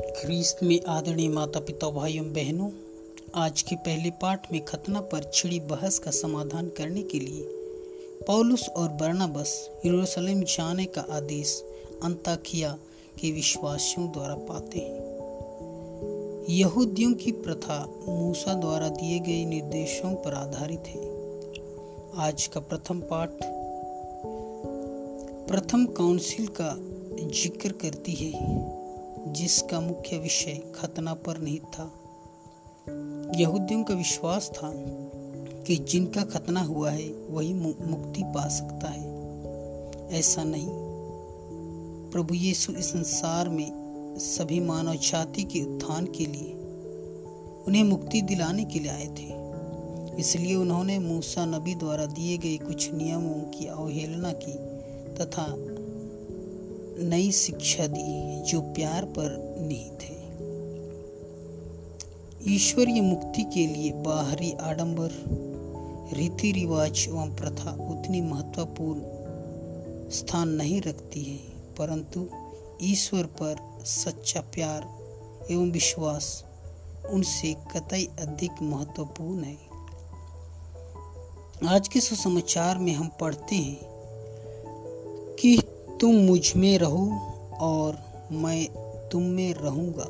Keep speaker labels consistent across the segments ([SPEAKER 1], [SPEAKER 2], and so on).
[SPEAKER 1] ख्रीस्त में आदरणीय माता पिता भाइयों बहनों, आज के पहले पाठ में खतना पर छिड़ी बहस का समाधान करने के लिए पौलुस और बर्नाबस यरूशलेम जाने का आदेश अंताकिया के विश्वासियों द्वारा पाते हैं। यहूदियों की प्रथा मूसा द्वारा दिए गए निर्देशों पर आधारित है। आज का प्रथम पाठ प्रथम काउंसिल का ज़िक्र करती है। जिसका मुख्य विषय खतना पर निहित था। यहूदियों का विश्वास था कि जिनका खतना हुआ है, वही मुक्ति पा सकता है। ऐसा नहीं। प्रभु यीशु इस संसार में सभी मानव जाति के उत्थान के लिए उन्हें मुक्ति दिलाने के लिए आए थे। इसलिए उन्होंने मूसा नबी द्वारा दिए गए कुछ नियमों की अवहेलना की तथा नई शिक्षा दी जो प्यार पर निहित है ईश्वरीय मुक्ति के लिए बाहरी आडंबर रीति रिवाज एवं प्रथा उतनी महत्वपूर्ण स्थान नहीं रखती है, परंतु ईश्वर पर सच्चा प्यार एवं विश्वास उनसे कतई अधिक महत्वपूर्ण है। आज के सुसमाचार में हम पढ़ते हैं कि तुम मुझमें रहो और मैं तुम में रहूँगा।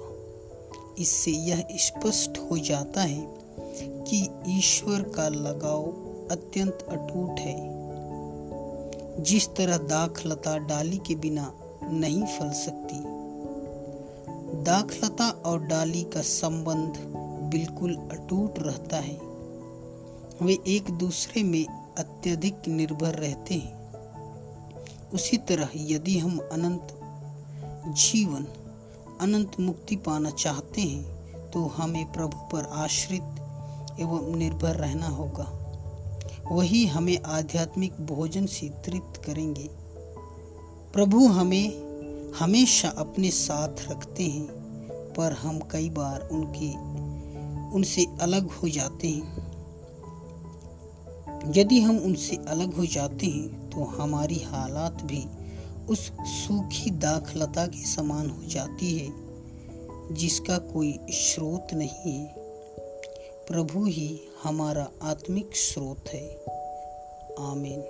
[SPEAKER 1] इससे यह स्पष्ट हो जाता है कि ईश्वर का लगाव अत्यंत अटूट है। जिस तरह दाखलता डाली के बिना नहीं फल सकती। दाखलता और डाली का संबंध बिल्कुल अटूट रहता है। वे एक दूसरे में अत्यधिक निर्भर रहते हैं। उसी तरह यदि हम अनंत जीवन, अनंत मुक्ति पाना चाहते हैं तो हमें प्रभु पर आश्रित एवं निर्भर रहना होगा। वही हमें आध्यात्मिक भोजन से तृप्त करेंगे। प्रभु हमें हमेशा अपने साथ रखते हैं, पर हम कई बार उनके, उनसे अलग हो जाते हैं। यदि हम उनसे अलग हो जाते हैं तो हमारी हालात भी उस सूखी दाखलता के समान हो जाती है, जिसका कोई स्रोत नहीं है। प्रभु ही हमारा आत्मिक स्रोत है। आमीन।